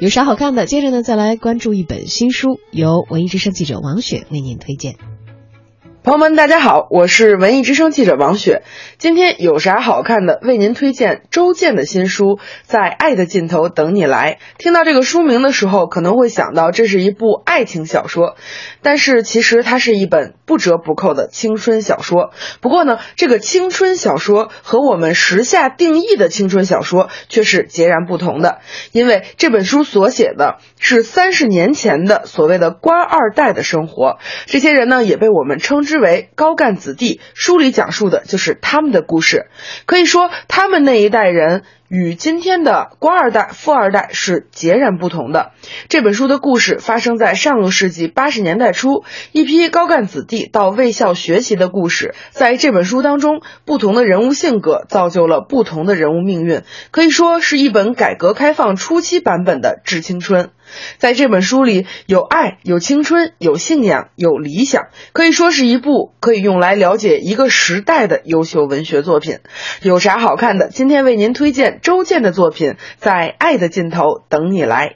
有啥好看的？接着呢，再来关注一本新书，由文艺之声记者王雪为您推荐。朋友们，大家好，我是文艺之声记者王雪。今天有啥好看的？为您推荐周建的新书《在爱的尽头等你来》。听到这个书名的时候，可能会想到这是一部爱情小说，但是其实它是一本不折不扣的青春小说。不过呢，这个青春小说和我们时下定义的青春小说却是截然不同的，因为这本书所写的是三十年前的所谓的官二代的生活。这些人呢，也被我们称之。为高干子弟，书里讲述的就是他们的故事。可以说，他们那一代人与今天的官二代、富二代是截然不同的。这本书的故事发生在上个世纪八十年代初，一批高干子弟到卫校学习的故事。在这本书当中，不同的人物性格造就了不同的人物命运，可以说是一本改革开放初期版本的《致青春》。在这本书里，有爱，有青春，有信仰，有理想，可以说是一部可以用来了解一个时代的优秀文学作品。有啥好看的？今天为您推荐周健的作品《在爱的尽头等你来》。